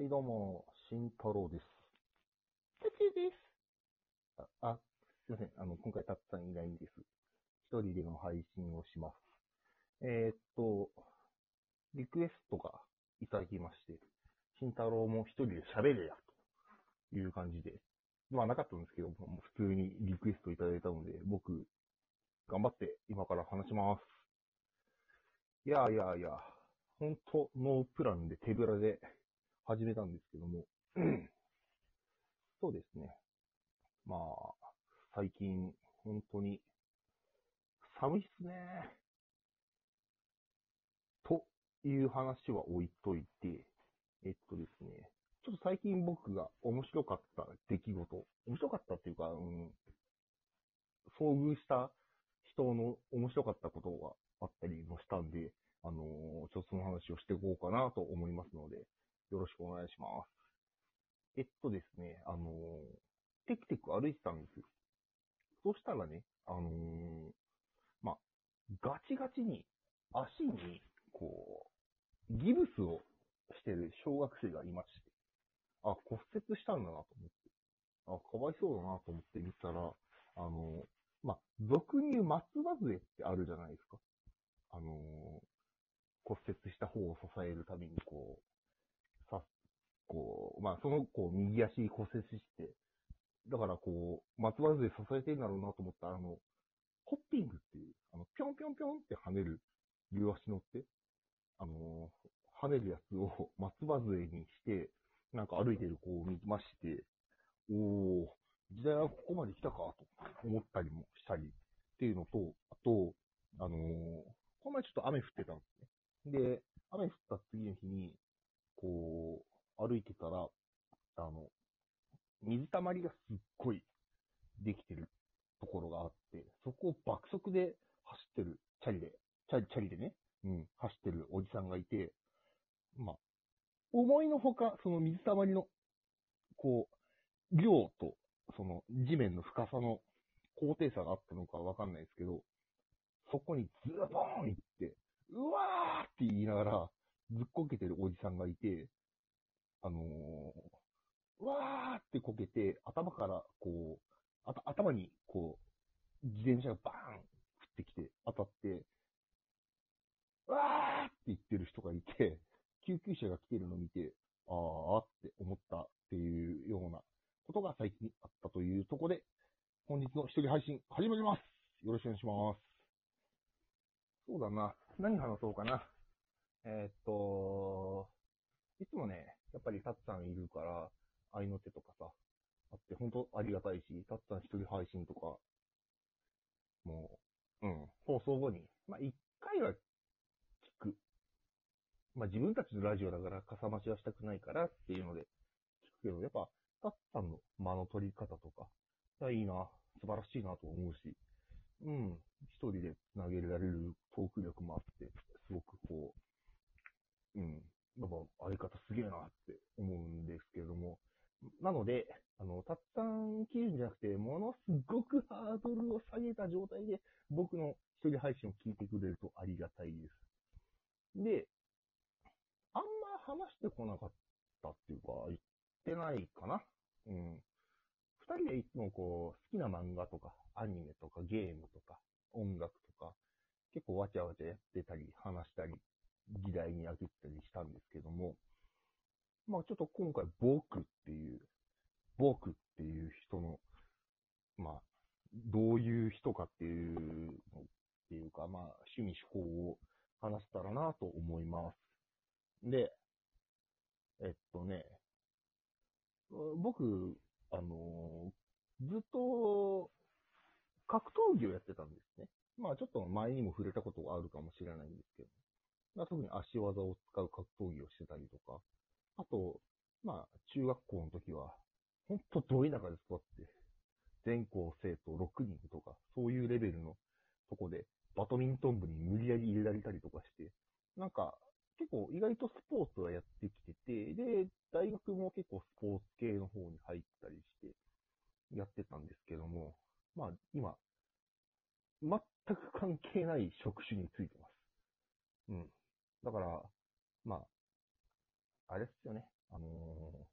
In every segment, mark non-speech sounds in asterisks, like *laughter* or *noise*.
はい、どうも、慎太郎です。つちです。あ、あすいません。あの、今回たっさんいないんです。一人での配信をします。えーっと、リクエストがいただきまして、慎太郎も一人で喋れや、という感じで。まあなかったんですけど、もう普通にリクエストいただいたので、僕、頑張って今から話します。いやいやいや、ほんとノープランで手ぶらで始めたんですけども、*clears throat* そうですね。まあ、最近、本当に、寒いっすね。という話は置いといて、えっとですね、ちょっと最近僕が面白かった出来事、面白かったっていうか、うん、遭遇した人の面白かったことがあったりもしたんで、あのーちょっとその話をしていこうかなと思いますので、よろしくお願いします。えっとですね、あのーテクテク歩いてたんですよ。そしたらね、あのーまあ、ガチガチに足に、こう、ギブスをしてる小学生がいまして、あ、骨折したんだなと思って、あ、かわいそうだなと思って見たら、あのーまあ、俗に言う松葉杖ってあるじゃないですか。あの骨折した方を支えるために、こう、さ、こう、まあ、その子、右足骨折して、だからこう、松葉杖支えてるんだろうなと思ったら、あの、ホッピングっていう、あの、ぴょんぴょんぴょんって跳ねる両足乗って、あの、跳ねるやつを *laughs* 松葉杖にして、なんか歩いてる子を見まして、おー、時代はここまで来たかと思ったりもしたりっていうのと、あと、あのーこの前ちょっと雨降ってたんですね。で、雨降った次の日に、こう、歩いてたら、あの、水たまりがすっごいできてるところがあって、そこを爆速で走ってる、チャリで、チャリ、チャリでね、うん、走ってるおじさんがいて、まあ、思いのほか、その水たまりの、こう、量と、その地面の深さの高低差があったのかわかんないですけど、そこにズボーン行って、うわーって言いながら、ずっこけてるおじさんがいて、あのー、わーってこけて、頭から、こう、あた頭に、こう、自転車がバーン降ってきて、当たって、わーって言ってる人がいて、救急車が来てるのを見て、あーって思ったっていうようなことが最近あったというところで、本日の一人配信始まります。よろしくお願いします。そうだな。何話そうかな。えーっと、いつもね、やっぱりタッツさんいるから、愛の手とかさ、あって本当ありがたいし、タッツさん一人配信とか、もう、うん、放送後に、まあ一回は聞く。まあ自分たちのラジオだからかさ増しはしたくないからっていうので聞くけど、やっぱ、タッツさんの間の取り方とか、いいいな、素晴らしいなと思うし、うん、一人で投げられるトーク力もあって、すごくこう、うん、やっぱ、あり方すげえなって思うんですけれども、なので、あの、たっさん切るんじゃなくて、ものすごくハードルを下げた状態で、僕の一人配信を聞いてくれるとありがたいです。で、あんま話してこなかったっていうか、言ってないかな。うん。二人でいつもこう、好きな漫画とか、アニメとか、ゲームとか、音楽とか、結構わちゃわちゃやってたり、話したり、議題にあげたりしたんですけども、まあちょっと今回僕っていう、僕っていう人の、まあ、どういう人かっていうのっていうか、まあ趣味思考を話せたらなと思います。で、えっとね、僕、あのずっと格闘技をやってたんですね。まあちょっと前にも触れたことがあるかもしれないんですけど。まあ、特に足技を使う格闘技をしてたりとか、あと、まあ、中学校の時は、ほんとど田舎で育って、全校生徒6人とか、そういうレベルのとこで、バドミントン部に無理やり入れられたりとかして、なんか、結構意外とスポーツはやってきてて、で、大学も結構スポーツ系の方に入ったりして、やってたんですけども、まあ、今、全く関係ない職種についてます。うん。だから、まあ、あれっすよね。あのー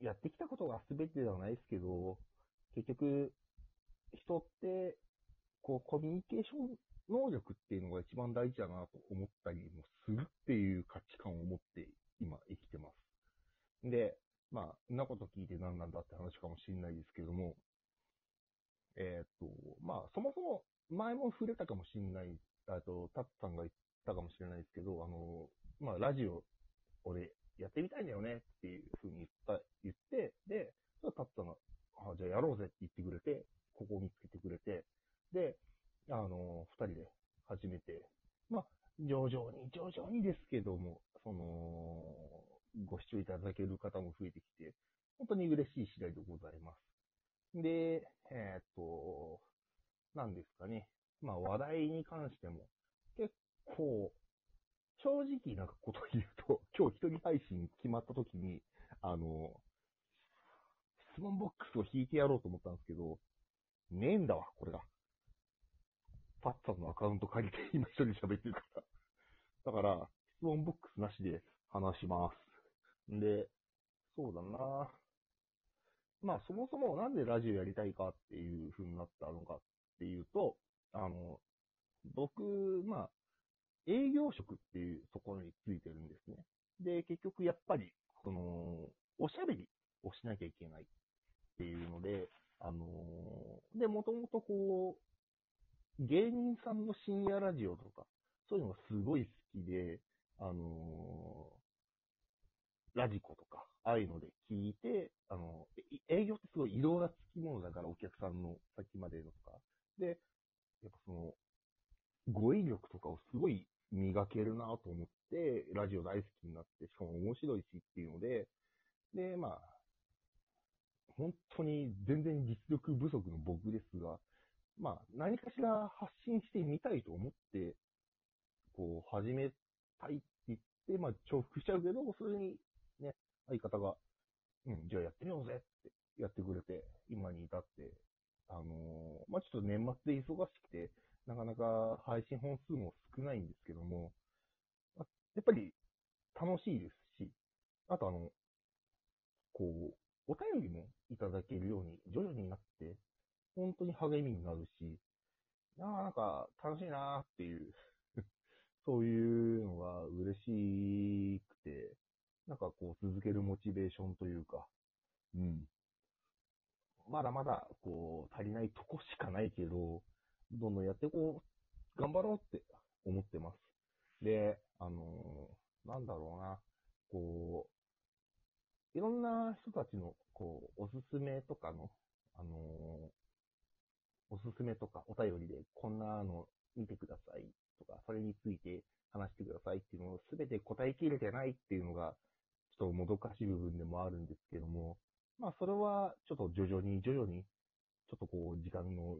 やってきたことが全てではないですけど、結局、人って、こう、コミュニケーション能力っていうのが一番大事だなと思ったりもするっていう価値観を持って今生きてます。で、まあ、んなこと聞いて何なんだって話かもしれないですけども、えーっと、まあ、そもそも前も触れたかもしれない、あと、タッツさんが言っったかもしれないですけど、あの、まあ、ラジオ、俺、やってみたいんだよねっていうふうに言った、言って、で、そしたらタッツさんが、あ、じゃあやろうぜって言ってくれて、ここを見つけてくれて、で、あの、二人で始めて、まあ、徐々に、徐々にですけども、その、ご視聴いただける方も増えてきて、本当に嬉しい次第でございます。で、えーっと、なんですかね。まあ話題に関しても、結構、正直なことを言うと、今日一人配信決まった時に、あの、質問ボックスを引いてやろうと思ったんですけど、ねえんだわ、これが。パッツァのアカウント借りて今一人喋ってるから。だから、質問ボックスなしで話します。んで、そうだなまあそもそもなんでラジオやりたいかっていう風になったのかっていうと、あの、僕、まあ、営業職っていうところについてるんですね。で、結局やっぱり、その、おしゃべりをしなきゃいけないっていうので、あので、もともとこう、芸人さんの深夜ラジオとか、そういうのがすごい好きで、あのラジコとか、ああいうので聞いて、あの、い営業ってすごい移動がつきものだから、お客さんの先までとか。で、やっぱその、語彙力とかをすごい磨けるなと思って、ラジオ大好きになって、しかも面白いしっていうので、で、まあ、本当に全然実力不足の僕ですが、まあ、何かしら発信してみたいと思って、こう、始めたいって言って、まあ、重複しちゃうけど、それに、ね、相方が、うん、じゃあやってみようぜってやってくれて、今に至って、あのーまあ、ちょっと年末で忙しくて、なかなか配信本数も少ないんですけども、やっぱり楽しいですし、あとあの、こう、お便りもいただけるように徐々になって、本当に励みになるし、ああ、なんか楽しいなーっていう、*laughs* そういうのが嬉しくて、なんかこう続けるモチベーションというか、うん。まだまだこう足りないとこしかないけど、どんどんやっていこう、頑張ろうって思ってます。で、あのーなんだろうな、こう、いろんな人たちの、こう、おすすめとかの、あのーおすすめとかお便りで、こんなの見てくださいとか、それについて話してくださいっていうのをすべて答えきれてないっていうのが、ちょっともどかしい部分でもあるんですけども、まあそれはちょっと徐々に徐々に、ちょっとこう時間の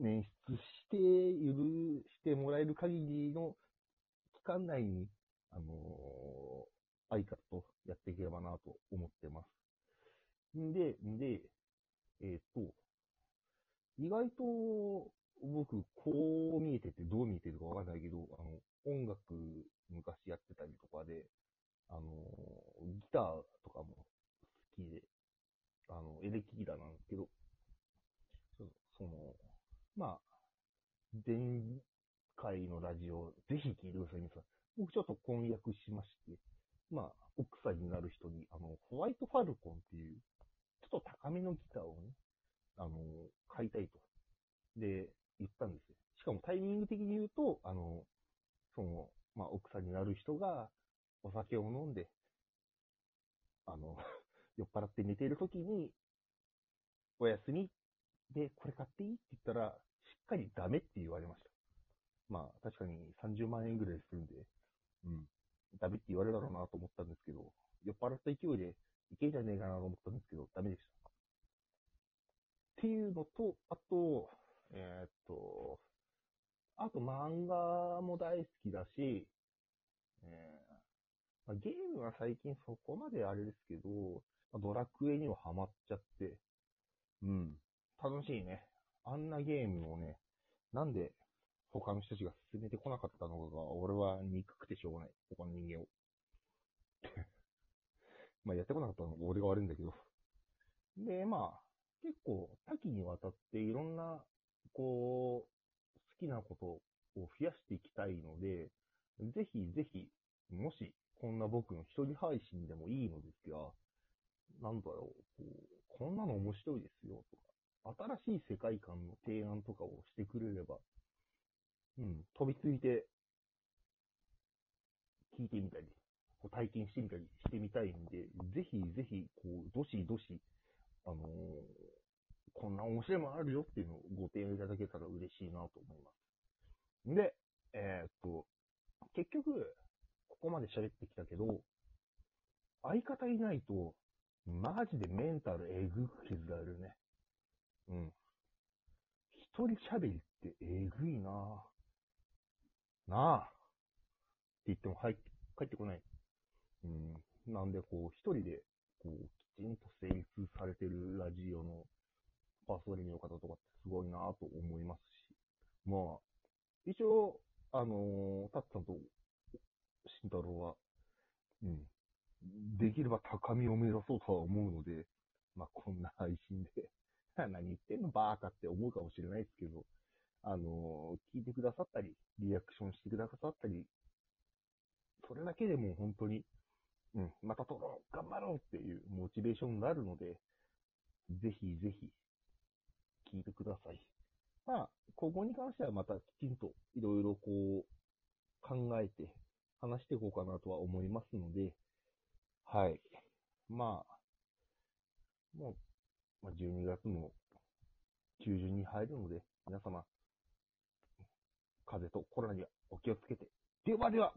捻出して、許してもらえる限りの期間内に、あのー相方とやっていければなと思ってます。んで、んで、えっ、と、意外と僕、こう見えててどう見えてるかわかんないけど、あの、音楽昔やってたりとかで、あの、ギターとかも好きで、あの、エレキギターなんですけど、その、まあ、前回のラジオ、ぜひ聴いてください、皆さん。僕ちょっと婚約しまして、まあ、奥さんになる人に、あの、ホワイトファルコンっていう、ちょっと高めのギターをね、あの、買いたいと。で、言ったんですよ。しかもタイミング的に言うと、あの、その、まあ、奥さんになる人がお酒を飲んで、あの、*laughs* 酔っ払って寝ている時に、おやすみで、これ買っていいって言ったら、しっかりダメって言われました。まあ、確かに30万円ぐらいするんで、うん。ダメって言われるだろうなと思ったんですけど、酔っ払った勢いでいけんじゃねえかなと思ったんですけど、ダメでした。っていうのと、あと、えーっと、あと漫画も大好きだし、えーまあ、ゲームは最近そこまであれですけど、まあドラクエにはハマっちゃって、うん、楽しいね。あんなゲームをね、なんで他の人たちが進めてこなかったのかが、俺は憎くてしょうがない。他の人間を。*laughs* まあやってこなかったのは俺が悪いんだけど。で、まあ、結構多岐にわたっていろんな、こう、好きなことを増やしていきたいので、ぜひぜひ、もし、こんな僕の一人配信でもいいのですが、なんだろう、こう、こんなの面白いですよとか、新しい世界観の提案とかをしてくれれば、うん、飛びついて、聞いてみたり、こう体験してみたりしてみたいんで、ぜひぜひ、こう、どしどし、あのーこんな面白いものあるよっていうのをご提案いただけたら嬉しいなと思います。で、えーっと、結局、ここまで喋ってきたけど、相方いないと、マジでメンタルえぐく削られるね。うん。一人喋りってえぐいなぁ。なあ。って言っても入って、帰ってこない。うん。なんで、こう、一人で、こう、きちんと成立されてるラジオのパーソナリティの方とかってすごいなぁと思いますし。まあ、一応、あのー、タッツさんと慎太郎は、うん。できれば高みを目指そうとは思うので、まあ、こんな配信で、何言ってんのバーカって思うかもしれないですけど、あの聞いてくださったり、リアクションしてくださったり、それだけでも本当に、うん、また撮ろう、頑張ろうっていうモチベーションになるので、ぜひぜひ、聞いてください。まあ、今後に関してはまたきちんといろいろこう、考えて話していこうかなとは思いますので、はい。まあ、もう、まあ、12月も中旬に入るので、皆様、風邪とコロナにはお気をつけて。ではでは、